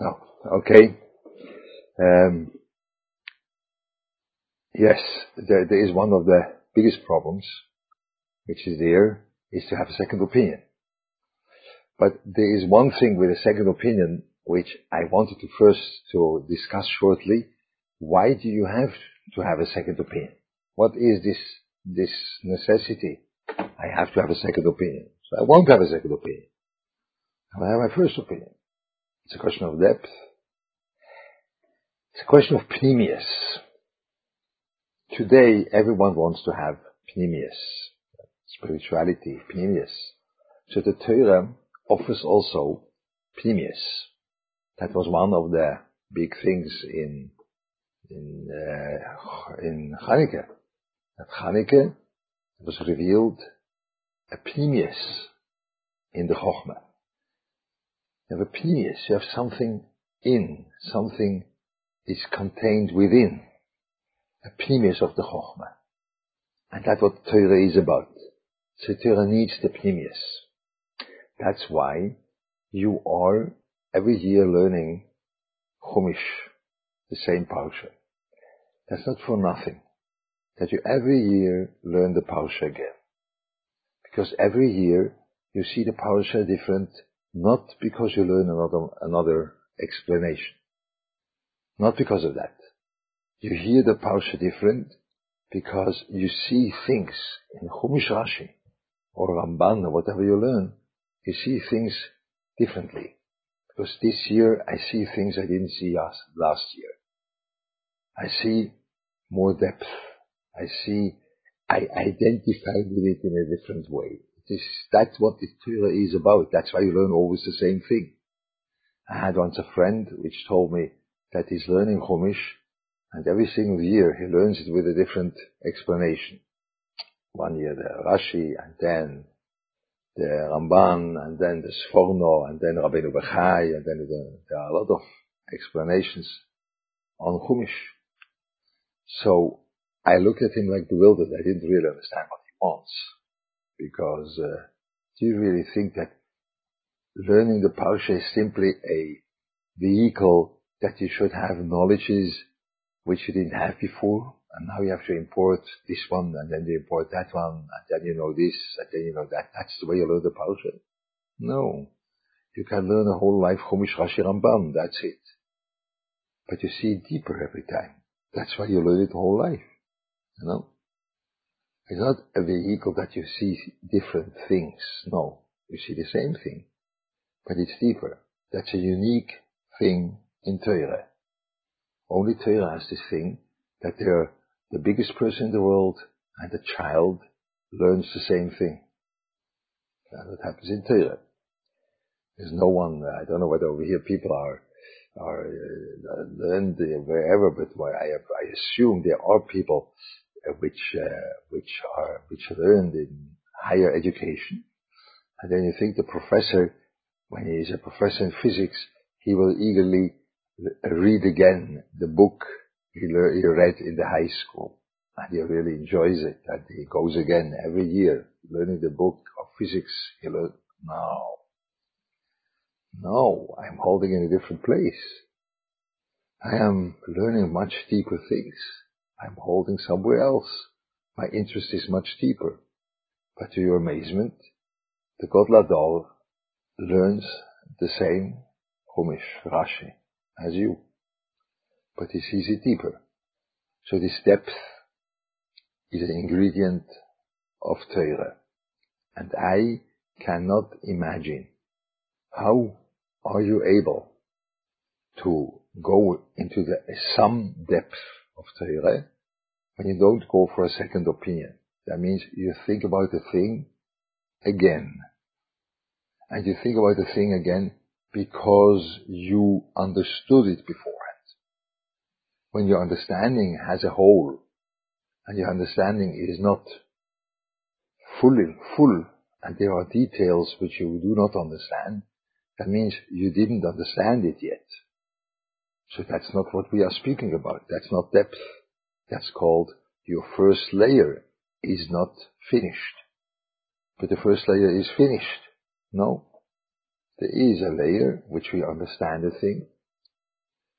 Oh, okay. Um, yes, there, there is one of the biggest problems, which is there, is to have a second opinion. But there is one thing with a second opinion which I wanted to first to discuss shortly. Why do you have to have a second opinion? What is this this necessity? I have to have a second opinion. So I won't have a second opinion. I'll have my first opinion. It's a question of depth. It's a question of pnimius. Today, everyone wants to have pnimius, spirituality, pnimius. So the Torah offers also pnimius. That was one of the big things in in uh, in Hanukkah. At Hanukkah was revealed a pnimius in the Chokhmah. You have a pnimius, you have something in, something is contained within, a pnimius of the Chokhmah. And that's what Torah is about. So Torah needs the pnimius. That's why you are every year learning Chumash, the same Parsha. That's not for nothing. That you every year learn the Parsha again. Because every year you see the Parsha different, not because you learn another, another explanation. Not because of that. You hear the Parsha different because you see things in Chumash Rashi or Ramban or whatever you learn, you see things differently. Because this year I see things I didn't see last year. I see more depth. I see, I identify with it in a different way. It is, that's what the Torah is about. That's why you learn always the same thing. I had once a friend which told me that he's learning Chumash and every single year he learns it with a different explanation. One year the Rashi and then the Ramban and then the Sforno and then Rabbeinu Bechai and then the, there are a lot of explanations on Chumash. So I looked at him like bewildered. I didn't really understand what he wants because uh, do you really think that learning the Parsha is simply a vehicle that you should have knowledges which you didn't have before? and now you have to import this one, and then you import that one, and then you know this, and then you know that. That's the way you learn the Parsha. No. You can learn a whole life Chumash Rashi Ramban, that's it. But you see it deeper every time. That's why you learn it the whole life. You know? It's not a vehicle that you see different things. No. You see the same thing. But it's deeper. That's a unique thing in Torah. Only Torah has this thing that they're the biggest person in the world and the child learns the same thing. And that happens in Torah. There's no one, I don't know whether over here people are, are uh, learned wherever, but I, I assume there are people which, uh, which are, which learned in higher education. And then you think the professor, when he is a professor in physics, he will eagerly read again the book he, read in the high school. And he really enjoys it. And he goes again every year, learning the book of physics. He learns, no. No, I'm holding in a different place. I am learning much deeper things. I'm holding somewhere else. My interest is much deeper. But to your amazement, the Gadol HaDor learns the same Chumash, Rashi, as you but he sees it deeper. So this depth is an ingredient of Torah. And I cannot imagine how are you able to go into the some depth of Torah when you don't go for a second opinion. That means you think about the thing again. And you think about the thing again because you understood it beforehand. when your understanding has a hole and your understanding is not fully full and there are details which you do not understand, that means you didn't understand it yet. So that's not what we are speaking about. That's not depth. That's called your first layer is not finished. But the first layer is finished. No. There is a layer which we understand the thing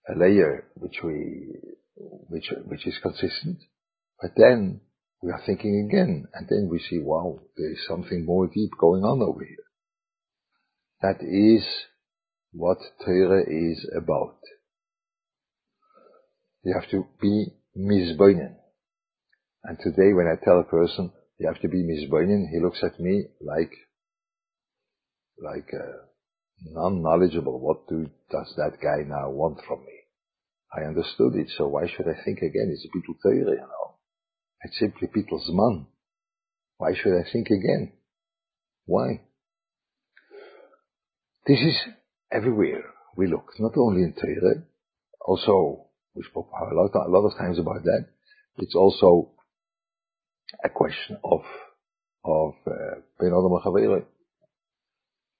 a layer which we, which, which is consistent. But then we are thinking again, and then we see, wow, there is something more deep going on over here. That is what Torah is about. You have to be mizboinen. And today when I tell a person, you have to be mizboinen, he looks at me like, like, uh, non-knowledgeable. What do, does that guy now want from me? I understood it, so why should I think again? It's Torah, you know. It's simply bittul zman. Why should I think again? Why? This is everywhere we look, not only in Torah, also, we spoke a lot, a lot of times about that, it's also a question of, of, uh,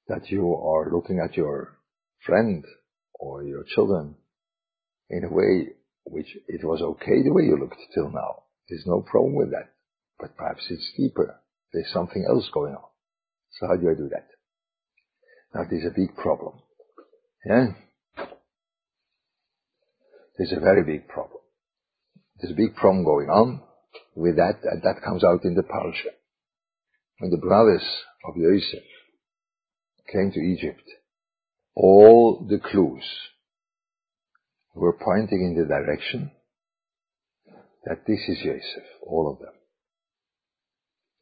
that you are looking at your friend or your children in a way which it was okay the way you looked till now. There's no problem with that. But perhaps it's deeper. There's something else going on. So how do I do that? That is a big problem. Yeah? There's a very big problem. There's a big problem going on with that, and that comes out in the parasha. When the brothers of Yosef came to Egypt, all the clues were pointing in the direction that this is Yosef, all of them.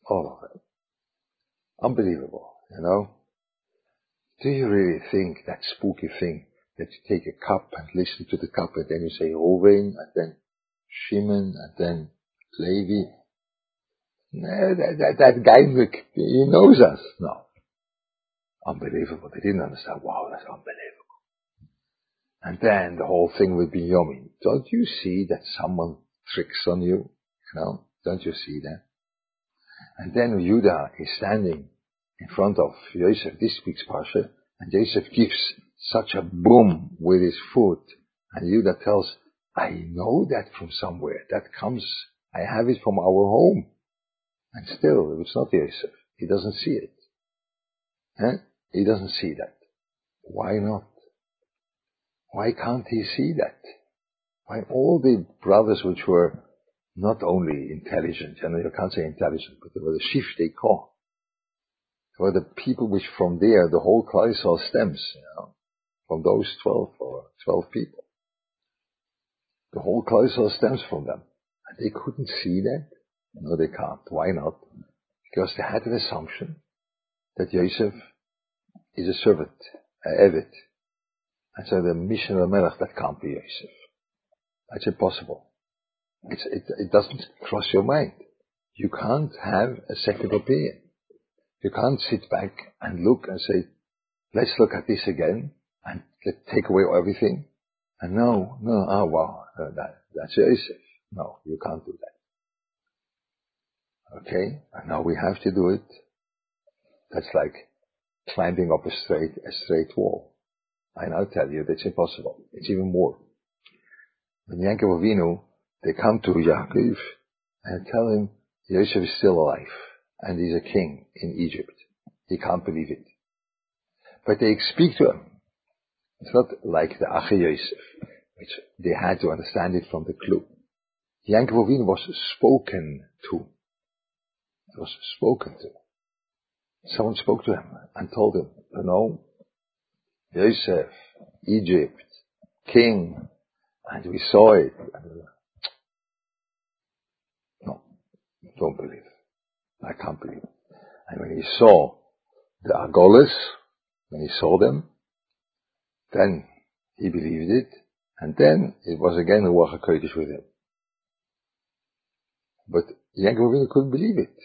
All of them. Unbelievable, you know? Do you really think that spooky thing that you take a cup and listen to the cup and then you say Reuven and then Shimon and then Levi? No, that, that, that guy, he knows us. No. Unbelievable. They didn't understand. Wow, that's unbelievable. And then the whole thing with Binyamin. Don't you see that someone tricks on you? You know, don't you see that? And then Judah is standing in front of Yosef, this speaks Pasha, and Yosef gives such a boom with his foot, and Judah tells, I know that from somewhere. That comes, I have it from our home. And still, it's not Yosef. He doesn't see it. Eh? He doesn't see that. Why not? Why can't he see that? Why all the brothers which were not only intelligent, and you can't say intelligent, but they were the shiftei koch. They were the people which from there the whole Klausel stems, you know, from those 12 or 12 people. The whole Klausel stems from them. And they couldn't see that? No, they can't. Why not? Because they had an assumption that Yosef is a servant, a Eved. And so the mission of Melech, that can't be Yosef. That's impossible. It's, it, it doesn't cross your mind. You can't have a second opinion. You can't sit back and look and say, let's look at this again and take away everything. And no, no, ah, oh, uh, that, that's Yosef. No, you can't do that. Okay? And now we have to do it. That's like climbing up a straight, a straight wall. I now tell you that's impossible. It's even more. When Yankov Avinu, they come to Yaakov and tell him Yosef is still alive and he's a king in Egypt. He can't believe it. But they speak to him. It's not like the Achi Yosef, which they had to understand it from the clue. Yankov Avinu was spoken to. It was spoken to. Someone spoke to him and told him, you know, Yosef, Egypt, king, and we saw it. Uh, no, don't believe. I can't believe. And when he saw the Argolis, when he saw them, then he believed it, and then it was again a Ruach HaKodesh with him. But Yankov couldn't believe it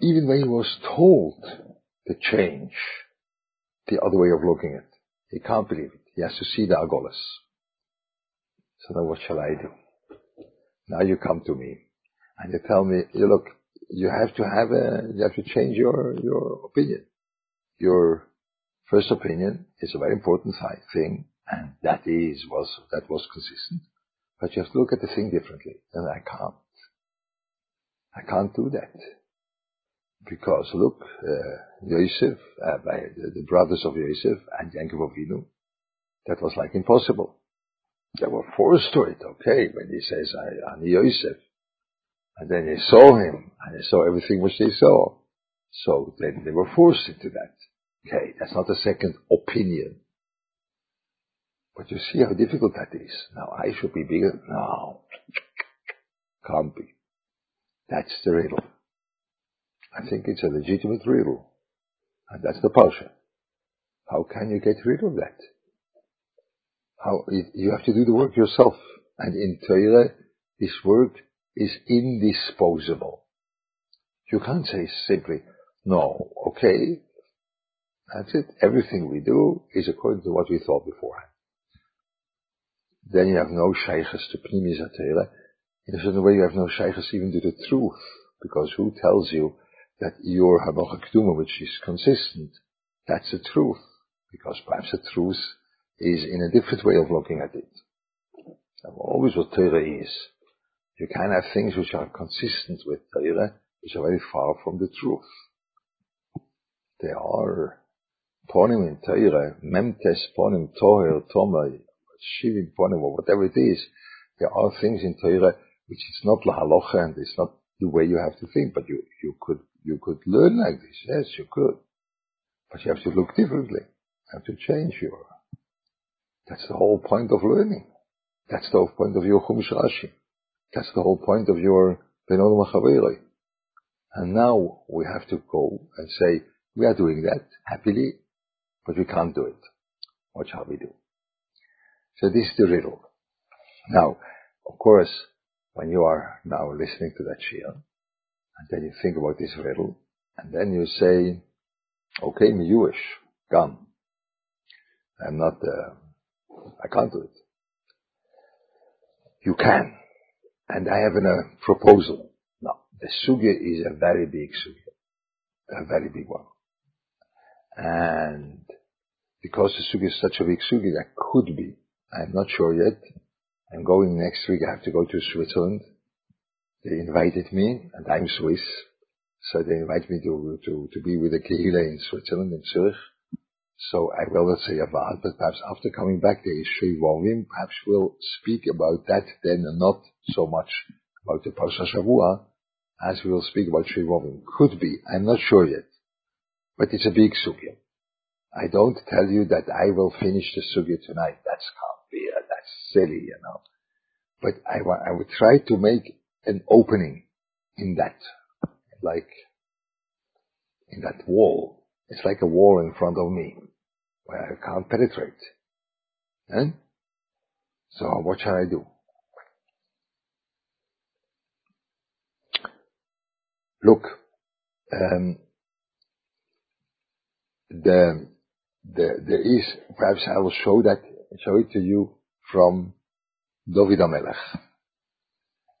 even when he was told to change the other way of looking at it, he can't believe it. He has to see the Argolis. So now what shall I do? Now you come to me and you tell me, you look, you have to have a, you have to change your, your opinion. Your first opinion is a very important thing and that is, was, that was consistent. But you have to look at the thing differently and I can't. I can't do that. Because look, uh, Yosef, uh, by the, the, brothers of Yosef and Yankov Avinu, that was like impossible. They were forced to it, okay, when he says, Ani Yosef. And then they saw him, and they saw everything which they saw. So then they were forced into that. Okay, that's not a second opinion. But you see how difficult that is. Now I should be bigger. No. Can't be. That's the riddle. I think it's a legitimate riddle. And that's the Parsha. How can you get rid of that? How, you have to do the work yourself. And in Torah, this work is indisposable. You can't say simply, no, okay, that's it. Everything we do is according to what we thought beforehand. Then you have no shaykhs to pnimis Torah. In a certain way, you have no shaykhs even to the truth, because who tells you that your halacha keduma, which is consistent, that's the truth, because perhaps the truth is in a different way of looking at it. And always what Torah is. You can have things which are consistent with Torah, which are very far from the truth. They are ponim in Torah, memtes ponim toher tomai, shivim ponim, or whatever it is. There are things in Torah which is not lahalocha and it's not the way you have to think, but you, you could, you could learn like this. Yes, you could. But you have to look differently. You have to change your, that's the whole point of learning. That's the whole point of your Chumash Rashi. That's the whole point of your Benod Machaveri. And now we have to go and say, we are doing that happily, but we can't do it. What shall we do? So this is the riddle. Now, of course, when you are now listening to that shir, and then you think about this riddle, and then you say, okay, I'm Jewish, gone. I'm not, uh, I can't do it. You can. And I have a proposal. Now, the sugya is a very big sugya. A very big one. And because the sugya is such a big sugya, that could be. I'm not sure yet. I'm going next week. I have to go to Switzerland. They invited me, and I'm Swiss. So they invite me to, to, to be with the Kehila in Switzerland, in Zurich. So I will not say about, but perhaps after coming back there is Sri Wovim. Perhaps we'll speak about that then and not so much about the Parsha Shavua as we will speak about Sri. Could be. I'm not sure yet. But it's a big sugya. I don't tell you that I will finish the sugya tonight. That's can't be. That's silly, you know. But I, I would try to make an opening in that, like in that wall. It's like a wall in front of me where I can't penetrate. And so what shall I do? Look, um, the, the, there is, perhaps I will show that, show it to you from David HaMelech.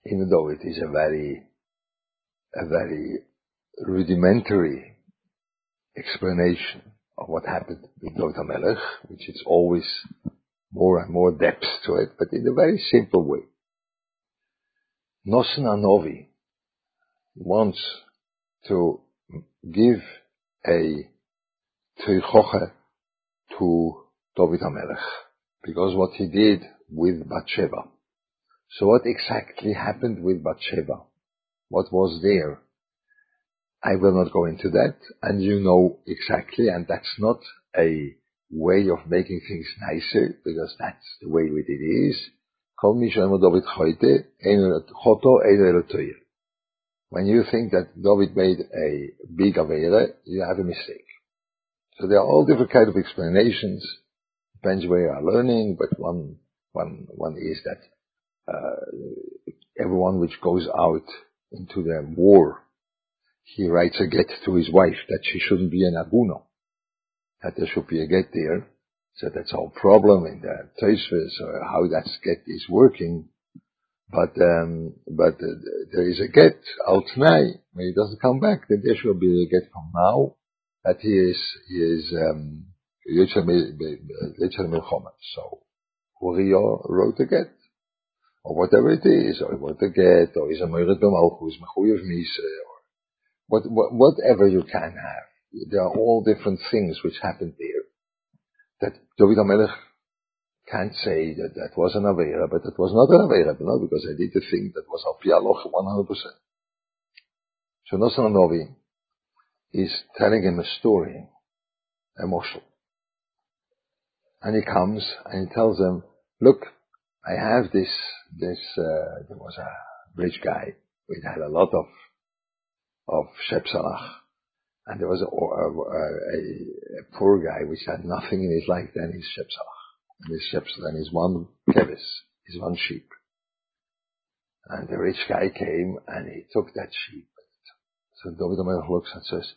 Even though it is a very, a very rudimentary explanation of what happened with David HaMelech, which is always more and more depth to it, but in a very simple way. Nosan Anovi wants to give a Teichoche to David HaMelech, because what he did with Bathsheba. So what exactly happened with Bathsheba? What was there? I will not go into that, and you know exactly, and that's not a way of making things nicer, because that's the way it is. When you think that David made a big Avera, you have a mistake. So there are all different kind of explanations. Depends where you are learning, but one, one, one is that, uh, everyone which goes out into the war, he writes a get to his wife that she shouldn't be an aguno. That there should be a get there. So that's our problem in the Tosfos or how that get is working. But um, but uh, there is a get out now when he doesn't come back. Then there should be a get from now that he is he is um, So Uriah wrote a get, or whatever it is, or wrote a get, or is a Moiret B'Malchus, Mechuyev Mise, or what, what, whatever you can have. There are all different things which happened there that David HaMelech can't say that that was an Avera, but it was not an Avera, no, because I did the thing that was Al Pialoch 100%. So Nosson Novi is telling him a story, a moshel. And he comes and he tells them, look, I have this, this, uh, there was a rich guy. We had a lot of, of Shepsalach. And there was a, a, a, poor guy which had nothing in his life than his Shepsalach. And his Shepsalach and his one kevis, his one sheep. And the rich guy came and he took that sheep. So David HaMelech looks and says,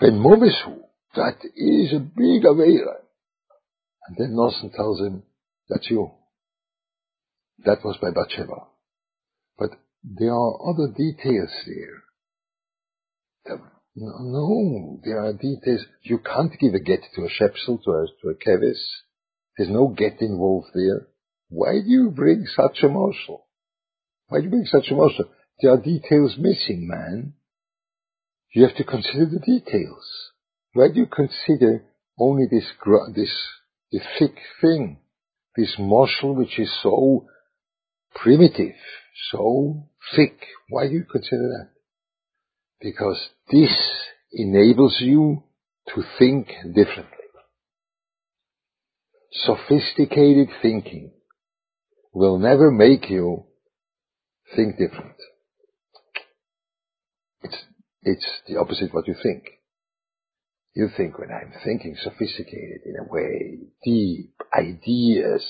Ben Momisu, that is a big Avera. And then Nosson tells him, that's you. That was by Bathsheba. But there are other details there. No, there are details. You can't give a get to a Shepsel, to a, to a Kevis. There's no get involved there. Why do you bring such a moshel? Why do you bring such a moshel? There are details missing, man. You have to consider the details. Why do you consider only this, this, the thick thing, this moshel which is so primitive, so thick? Why do you consider that? Because this enables you to think differently. Sophisticated thinking will never make you think different. It's, it's the opposite what you think. You think when I'm thinking sophisticated in a way, deep ideas,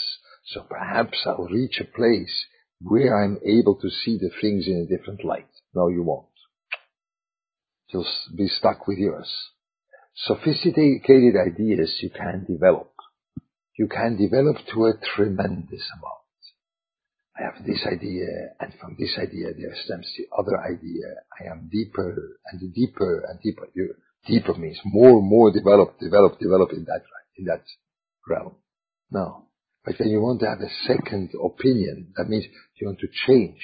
so perhaps I'll reach a place where I'm able to see the things in a different light. No, you won't. You'll be stuck with yours. Sophisticated ideas you can develop. You can develop to a tremendous amount. I have this idea, and from this idea there stems the other idea. I am deeper and deeper and deeper. You, deeper means more and more develop, develop, develop in that in that realm. No. But when you want to have a second opinion, that means you want to change.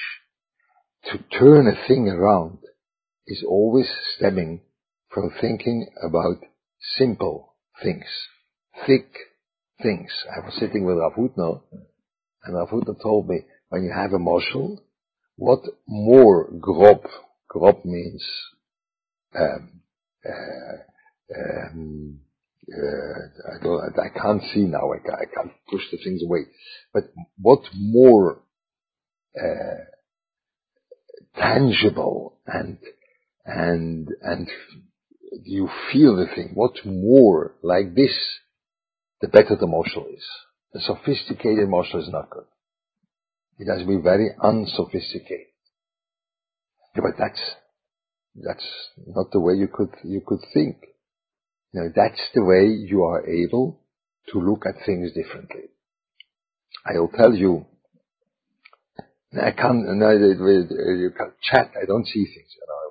To turn a thing around is always stemming from thinking about simple things, thick things. I was sitting with Rav Hutner, and Rav Hutner told me, when you have a moshel, what more grob, grob means, um, uh, um, uh, I don't, I can't see now, I, can, I can't push the things away, but what more, uh, tangible and and and you feel the thing. What more like this, the better the moshel is. The sophisticated moshel is not good. It has to be very unsophisticated. Yeah, but that's that's not the way you could you could think. You know, that's the way you are able to look at things differently. I'll tell you. I can't. No, you can't chat. I don't see things. You know,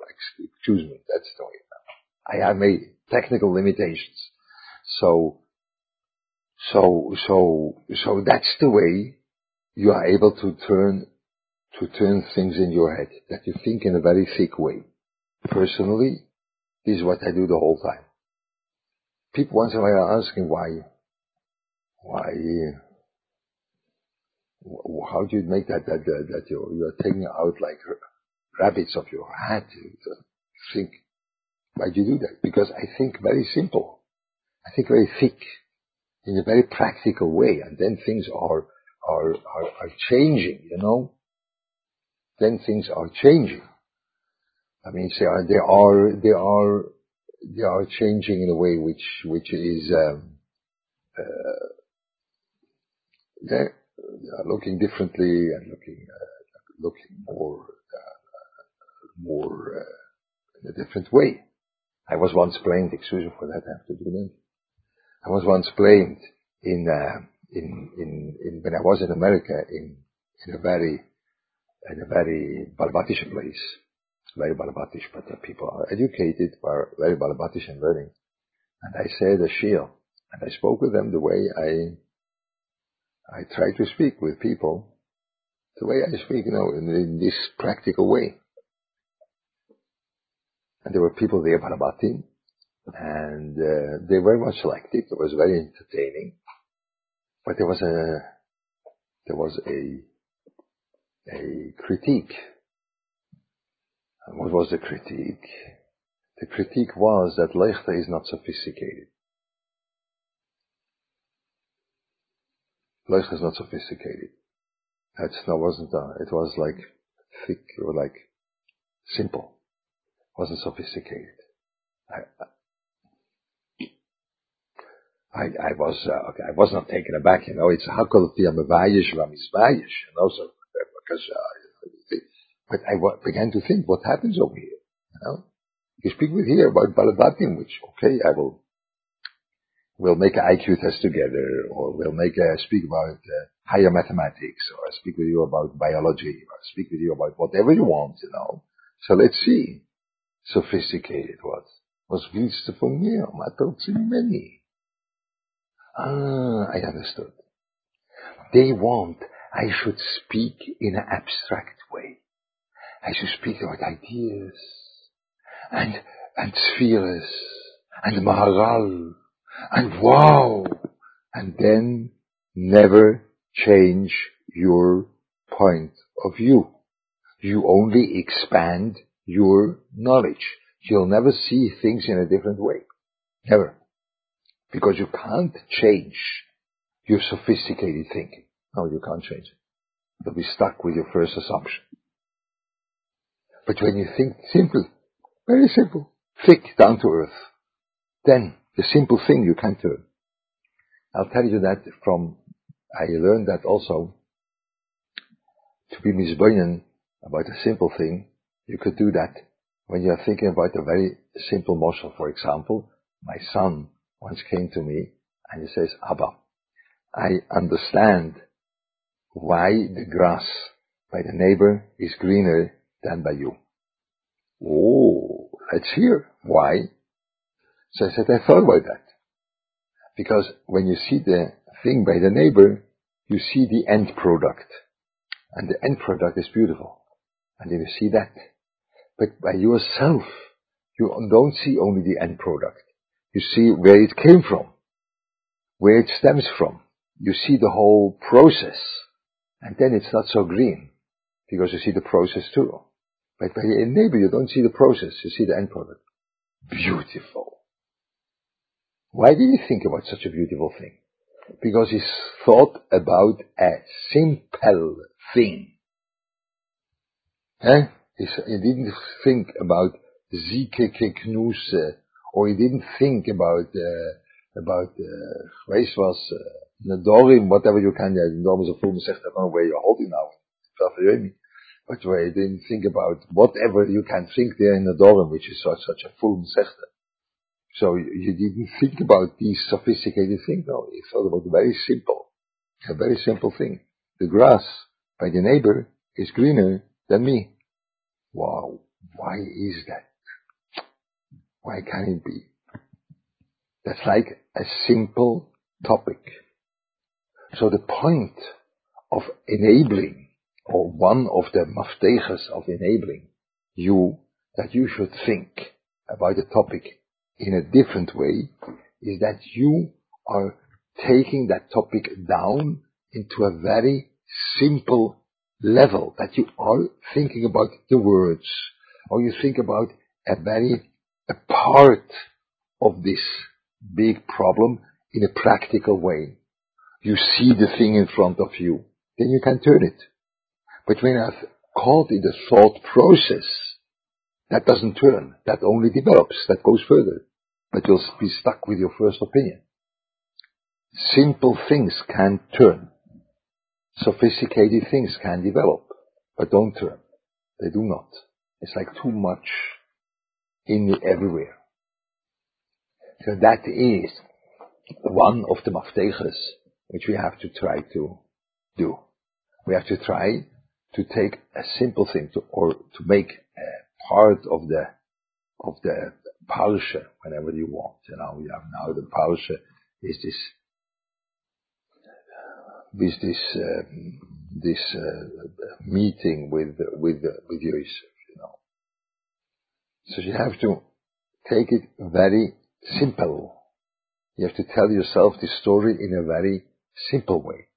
excuse me, that's the way. I have made technical limitations. So, so, so, so that's the way you are able to turn, to turn things in your head, that you think in a very thick way. Personally, this is what I do the whole time. People once in a while are asking why, why, how do you make that, that, that, that you're, you're taking out like rabbits of your hat? think, why do you do that? Because I think very simple. I think very thick in a very practical way. And then things are, are, are, are changing, you know? Then things are changing. I mean, are, they are, they are, they are changing in a way which, which is, um, uh, they're, looking differently and looking, uh, looking more, uh, more, uh, in a different way. I was once blamed, excuse me for that, I have to do that. I was once blamed in, uh, in, in, in, when I was in America in, in a very, in a very Balabatish place. Very Balabatish, but the people are educated, are very Balabatish and learning. And I said a shield, and I spoke with them the way I, I try to speak with people, the way I speak, you know, in, in this practical way. And there were people there, Balabatim, and uh, they very much liked it. It was very entertaining. But there was a there was a a critique. What was the critique? The critique was that Leuchter is not sophisticated. Leuchter is not sophisticated. That's wasn't uh, it was like thick or like simple. It wasn't sophisticated. I, I, I was uh, okay, I was not taken aback, you know. It's how hakol tia mevayish v'misvayish, you know. So because uh, but I began to think, what happens over here? You know, you speak with here about balabatim, which okay, I will. We'll make an IQ test together, or we'll make a speak about uh, higher mathematics, or I speak with you about biology, or I speak with you about whatever you want, you know. So let's see. Sophisticated what? Was willst du von mir? many. Ah, I understood. They want I should speak in an abstract way. I should speak about ideas and and spheres and Maharal and wow and then never change your point of view. You only expand your knowledge. You'll never see things in a different way. Never. Because you can't change your sophisticated thinking. No, you can't change it. You'll be stuck with your first assumption. But when you think simple, very simple, thick, down to earth, then the simple thing you can turn. I'll tell you that from, I learned that also, to be misboinen about a simple thing, you could do that when you're thinking about a very simple motion. For example, my son once came to me and he says, Abba, I understand why the grass by the neighbor is greener than by you. Oh, let's hear why. So I said, I thought about that. Because when you see the thing by the neighbor, you see the end product. And the end product is beautiful. And you see that. But by yourself, you don't see only the end product. You see where it came from, where it stems from. You see the whole process. And then it's not so green because you see the process too. But by your neighbor, you don't see the process, you see the end product. Beautiful. Why did he think about such a beautiful thing? Because he thought about a simple thing. Eh? He didn't think about Zieke Knuse, or he didn't think about, uh, about, uh, weet was, uh, Nadorim, whatever you can, yeah, Nadorim is a full don't know where you're holding now, but where you didn't think about whatever you can think there in the Nadorim, which is such, such a full Masech. So you, you didn't think about these sophisticated things, no, you thought about very simple, a very simple thing. The grass by the neighbor is greener than me. Wow, why is that? Why can it be? That's like a simple topic. So the point of enabling, or one of the maftegas of enabling you, that you should think about the topic in a different way, is that you are taking that topic down into a very simple level, that you are thinking about the words, or you think about a very, a part of this big problem in a practical way you see the thing in front of you, then you can turn it. But when I've caught in the thought process, that doesn't turn. That only develops. That goes further. But you'll be stuck with your first opinion. Simple things can turn. Sophisticated things can develop, but don't turn. They do not. It's like too much in the everywhere. So that is one of the maftegas which we have to try to do. We have to try to take a simple thing to, or to make a part of the, of the parsha whenever you want. You know, we have now the parsha is this, is this, um, this uh, meeting with, with, with Yosef, you. So you have to take it very simple. You have to tell yourself the story in a very simple way.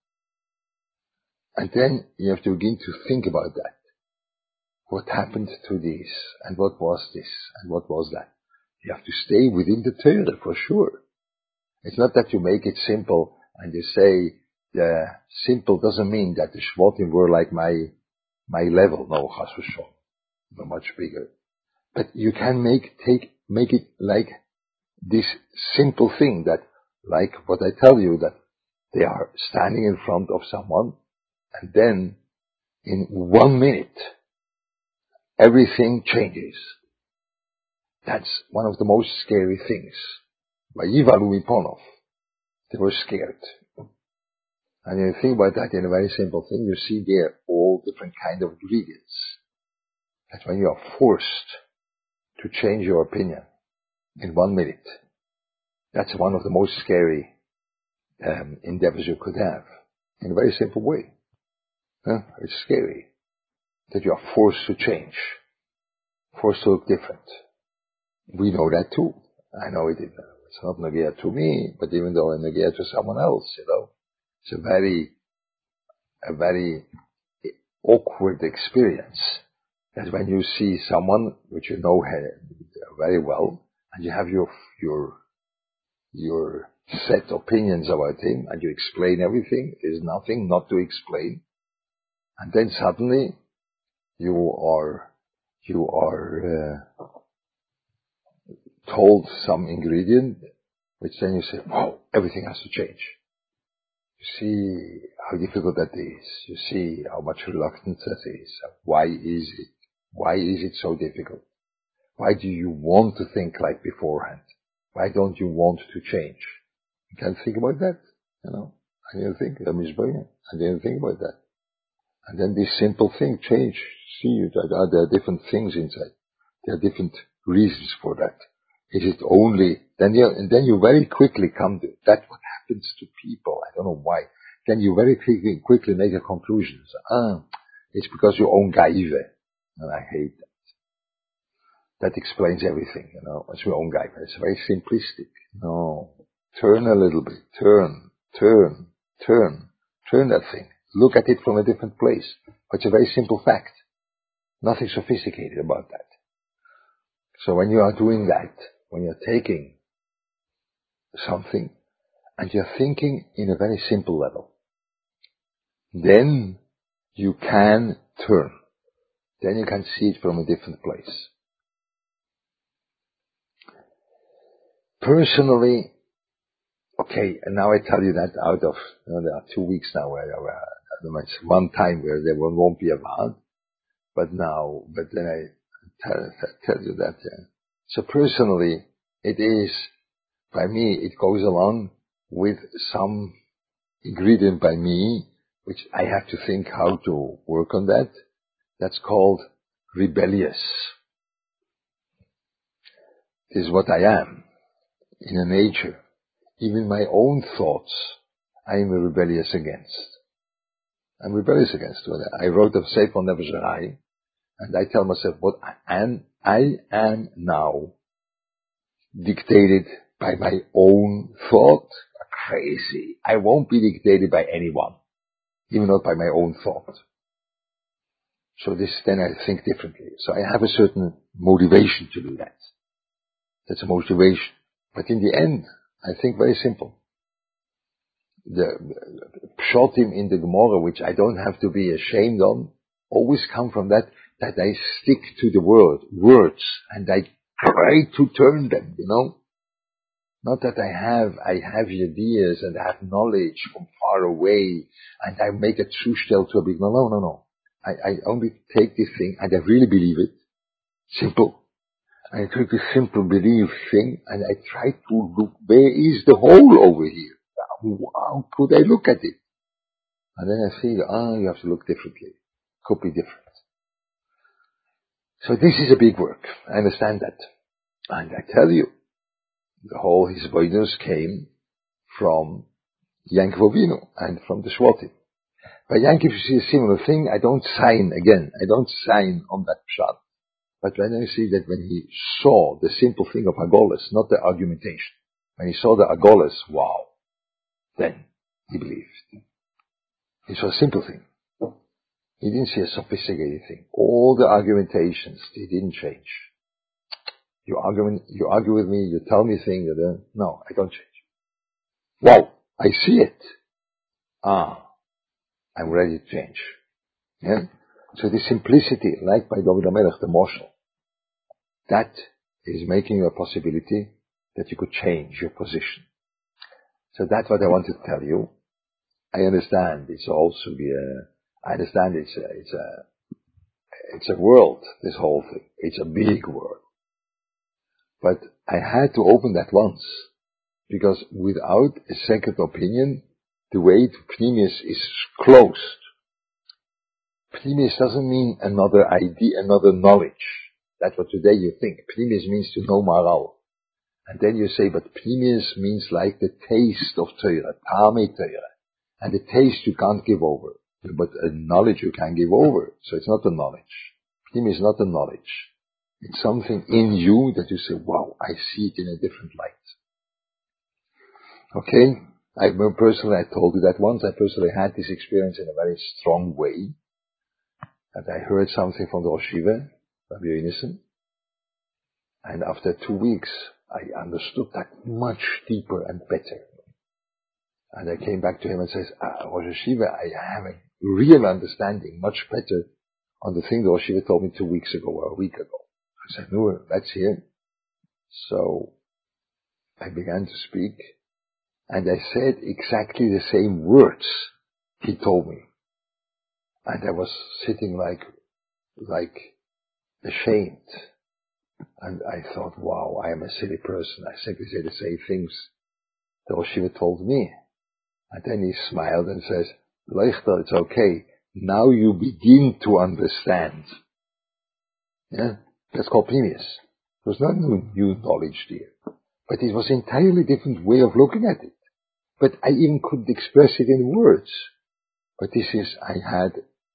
And then you have to begin to think about that. What happened to this? And what was this? And what was that? You have to stay within the Torah for sure. It's not that you make it simple and you say the simple doesn't mean that the Shvatim were like my my level. No, chas v'shon, much bigger. But you can make take make it like this simple thing that, like what I tell you, that they are standing in front of someone, and then in one minute everything changes. That's one of the most scary things. Vayivalu Miponov. They were scared. And you think about that in a very simple thing, you see there all different kind of ingredients. That when you are forced to change your opinion in one minute, that's one of the most scary um, endeavors you could have in a very simple way. It's scary that you are forced to change, forced to look different. We know that too. I know it. It's not Nagia to me, but even though in Nagia to someone else, you know, it's a very, a very awkward experience. That when you see someone which you know very well, and you have your your your set opinions about him, and you explain everything. There's nothing not to explain, and then suddenly you are you are uh, told some ingredient, which then you say, wow, everything has to change. You see how difficult that is. You see how much reluctance that is. Why is it? Why is it so difficult? Why do you want to think like beforehand? Why don't you want to change? You can't think about that, you know. I didn't think, that is brilliant. I didn't think about that. And then this simple thing change. See, that there are different things inside. There are different reasons for that. Is it only, then you, and then you very quickly come to, that what happens to people. I don't know why. Then you very quickly, quickly make a conclusion. So, ah, it's because you own Gaive. And I hate that. That explains everything, you know. It's your own Gaive. It's very simplistic. No. Turn a little bit. Turn, turn, turn, turn that thing. Look at it from a different place. But it's a very simple fact. Nothing sophisticated about that. So when you are doing that, when you're taking something and you're thinking in a very simple level, then you can turn. Then you can see it from a different place. Personally, okay, and now I tell you that out of, you know, there are two weeks now where, where uh, one time where there won't be a vow, but now, but then I tell, tell you that, yeah. So personally, it is, by me, it goes along with some ingredient by me, which I have to think how to work on that. That's called rebellious. Is what I am in a nature. Even my own thoughts, I am rebellious against. I'm rebellious against what I wrote a Sefer Never and I tell myself what I am, I am now dictated by my own thought. Crazy. I won't be dictated by anyone, even not by my own thought. So this, then I think differently. So I have a certain motivation to do that. That's a motivation. But in the end, I think very simple. The pshatim in the Gemara, which I don't have to be ashamed on, always come from that that I stick to the word, words, and I try to turn them, you know. Not that I have, I have ideas and I have knowledge from far away and I make a trushtel to a big, no, no, no, no. I, I only take this thing and I really believe it. Simple. I take this simple belief thing and I try to look, where is the hole over here? How could I look at it? And then I see, ah, oh, you have to look differently. Could be different. So this is a big work. I understand that. And I tell you, the whole Hisboidus came from Yankov Avinu and from the Shvatim. By Yankov, you see a similar thing. I don't sign again. I don't sign on that pshat. But when I see that when he saw the simple thing of Agolas, not the argumentation, when he saw the Agolas, wow, then he believed. It was a simple thing. He didn't see a sophisticated thing. All the argumentations, they didn't change. You argue, you argue with me, you tell me things, no, I don't change. Wow, I see it. Ah, I'm ready to change. Yeah? So the simplicity, like by David HaMelech, the moshel, that is making you a possibility that you could change your position. So that's what I want to tell you. I understand it's also a, I understand it's a, it's a, it's a world, this whole thing. It's a big world. But I had to open that once because without a second opinion, the way to Pnimius is closed. Pnimius doesn't mean another idea, another knowledge. That's what today you think. Pnimius means to know Maharal. And then you say, but Pnimius means like the taste of Torah, Tame Torah. And the taste you can't give over. But a knowledge you can give over. So it's not a knowledge. Pnimius is not a knowledge. It's something in you that you say, wow, I see it in a different light. Okay? I personally, I told you that once, I personally had this experience in a very strong way. And I heard something from the Rosh Yeshiva, Rabbi Yonason. And after two weeks, I understood that much deeper and better. And I came back to him and says, ah, Rosh Yeshiva, I have a real understanding, much better on the thing that Rosh Yeshiva told me two weeks ago or a week ago. I said, no, that's here. So I began to speak and I said exactly the same words he told me. And I was sitting like, like ashamed. And I thought, wow, I am a silly person. I simply say the same things that Rosh Yeshiva told me. And then he smiled and says, Leichter, it's okay. Now you begin to understand. Yeah? That's called Pnimius. There was not new, knowledge there. But it was an entirely different way of looking at it. But I even couldn't express it in words. But this is, I had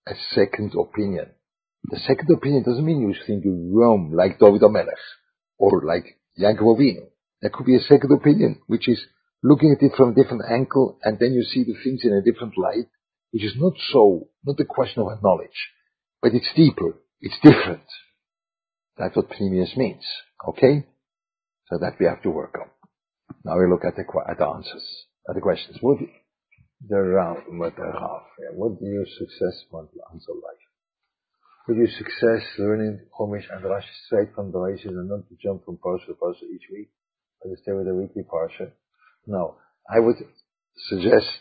a second opinion. The second opinion doesn't mean you think you're wrong, like David HaMelech, or like Yankov Avinu. There could be a second opinion, which is looking at it from a different angle, and then you see the things in a different light, which is not so, not a question of knowledge, but it's deeper, it's different. That's what Pnimius means. Okay? So that we have to work on. Now we look at the, at the answers, the the round, what the half, what do you success want to answer like? Would you success learning Chumash and Rashi straight from the Rashi and not to jump from parsha to parsha each week, but to stay with the weekly parsha? No. I would suggest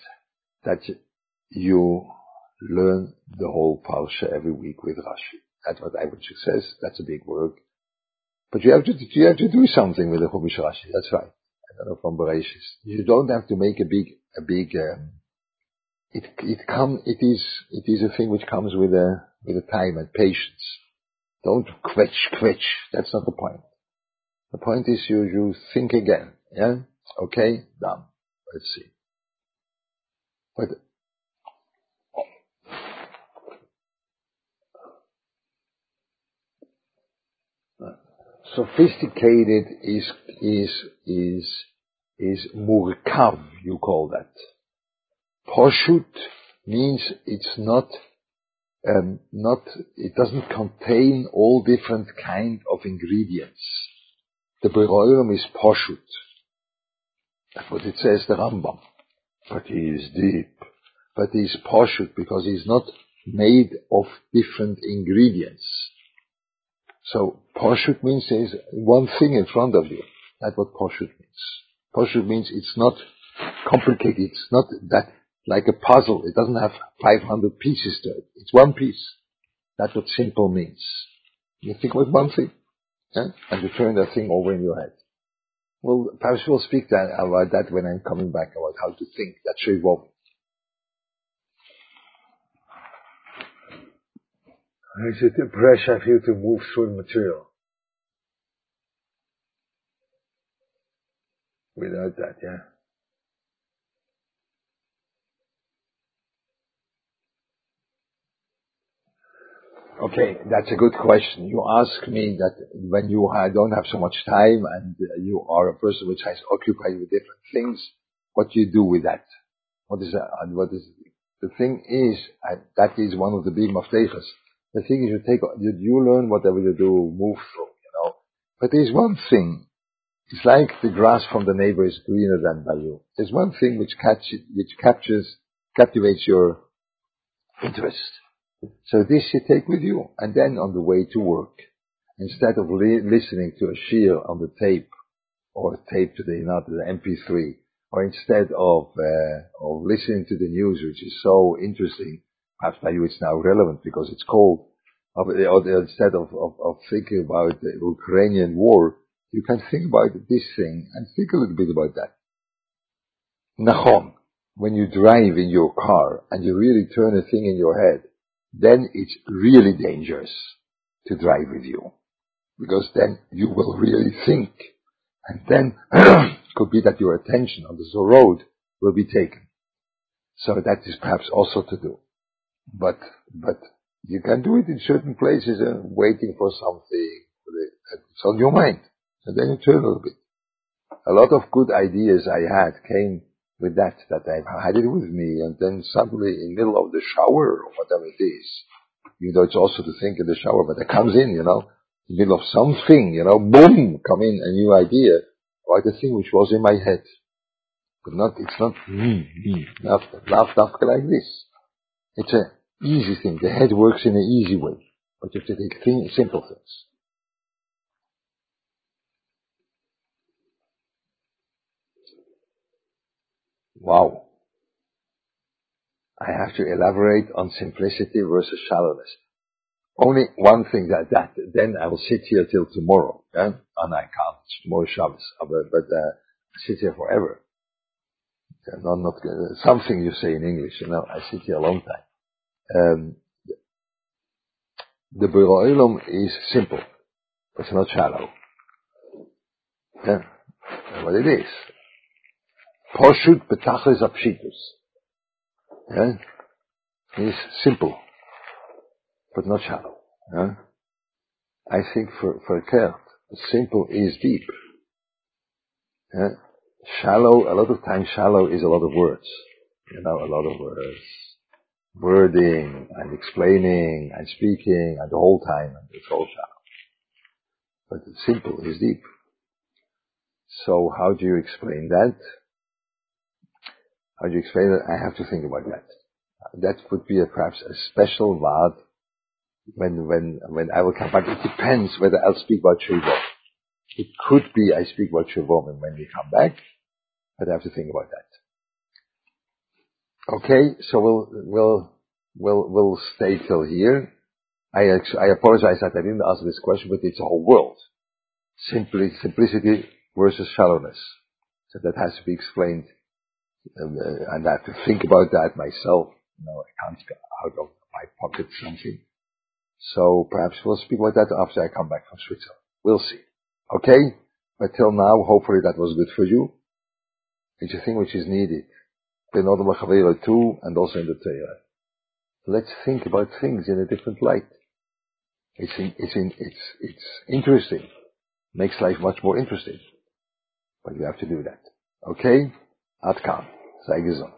that you learn the whole parsha every week with Rashi. That's what I would suggest. That's a big work. But you have to, you have to do something with the Chumash Rashi. That's right. I don't know from Bereshis. You don't have to make a big, a big, um, it, it come, it is, it is a thing which comes with a, with a time and patience. Don't quetch, quetch. That's not the point. The point is you, you think again. Yeah? Okay? Done. Let's see. But sophisticated is is is is murkav. You call that. Poshut means it's not um, not it doesn't contain all different kind of ingredients. The Beroirum is poshut. That's what it says the Rambam. But he is deep. But he is poshut because he's not made of different ingredients. So poshut means there's one thing in front of you. That's what poshut means. Poshut means it's not complicated. It's not that like a puzzle. It doesn't have 500 pieces to it. It's one piece. That's what simple means. You think about one thing, yeah? and you turn that thing over in your head. Well, perhaps we'll speak that, about that when I'm coming back about how to think. That's evolving. Is it a pressure for you to move through material? Without that, yeah. Okay, that's a good question. You ask me that when you don't have so much time and you are a person which has occupied with different things, what do you do with that? What is that? What is the thing is, and that is one of the big maftejas. The thing is, you take, you, you learn whatever you do, move through, you know. But there's one thing. It's like the grass from the neighbor is greener than by you. There's one thing which catch, which captures, captivates your interest. So this you take with you, and then on the way to work, instead of li- listening to a shiur on the tape, or tape to the, to the MP3, or instead of, uh, of listening to the news, which is so interesting, you it's now relevant because it's cold, instead of, of, of thinking about the Ukrainian war, you can think about this thing and think a little bit about that. Nachon, when you drive in your car and you really turn a thing in your head, then it's really dangerous to drive with you. Because then you will really think. And then could be that your attention on the road will be taken. So that is perhaps also to do. But, but you can do it in certain places and waiting for something. It's on your mind. And then you turn a little bit. A lot of good ideas I had came with that, that I had it with me, and then suddenly in the middle of the shower, or whatever it is, you know, it's also to think in the shower, but it comes in, you know, in the middle of something, you know, boom, come in a new idea, about the thing which was in my head. But not, it's not me, not, not, not like this. It's a easy thing. The head works in an easy way, but you have to take thing, simple things. Wow. I have to elaborate on simplicity versus shallowness. Only one thing that, that, then I will sit here till tomorrow, yeah? And I can't, tomorrow Shabbos, uh, but, but uh, sit here forever. Yeah, not, not, uh, something you say in English, you know, I sit here a long time. Um, the Bura is simple. It's not shallow. Yeah? What it is. Poshut betachlis apshitus. Yeah? It's simple, but not shallow. Yeah? I think for, for Kert, simple is deep. Yeah? Shallow, a lot of times shallow is a lot of words. You know, a lot of words. Wording and explaining and speaking and the whole time and it's all shallow. But it's simple it's deep. So how do you explain that? How do you explain that? I have to think about that. That would be a, perhaps a special word when, when, when I will come back. It depends whether I'll speak about Shuvom. It could be I speak about and when we come back, but I have to think about that. Okay, so we'll, we'll, we'll, we'll stay till here. I, I apologize that I didn't ask this question, but it's a whole world. Simply, simplicity versus shallowness. So that has to be explained and, uh, and I have to think about that myself. You know, I can't get out of my pocket something. So perhaps we'll speak about that after I come back from Switzerland. We'll see. Okay? But till now, hopefully that was good for you. It's a thing which is needed. Too, and also in the Torah. Let's think about things in a different light. It's in, it's in, it's, it's interesting. Makes life much more interesting. But you have to do that. Okay? Ad Sei gesund.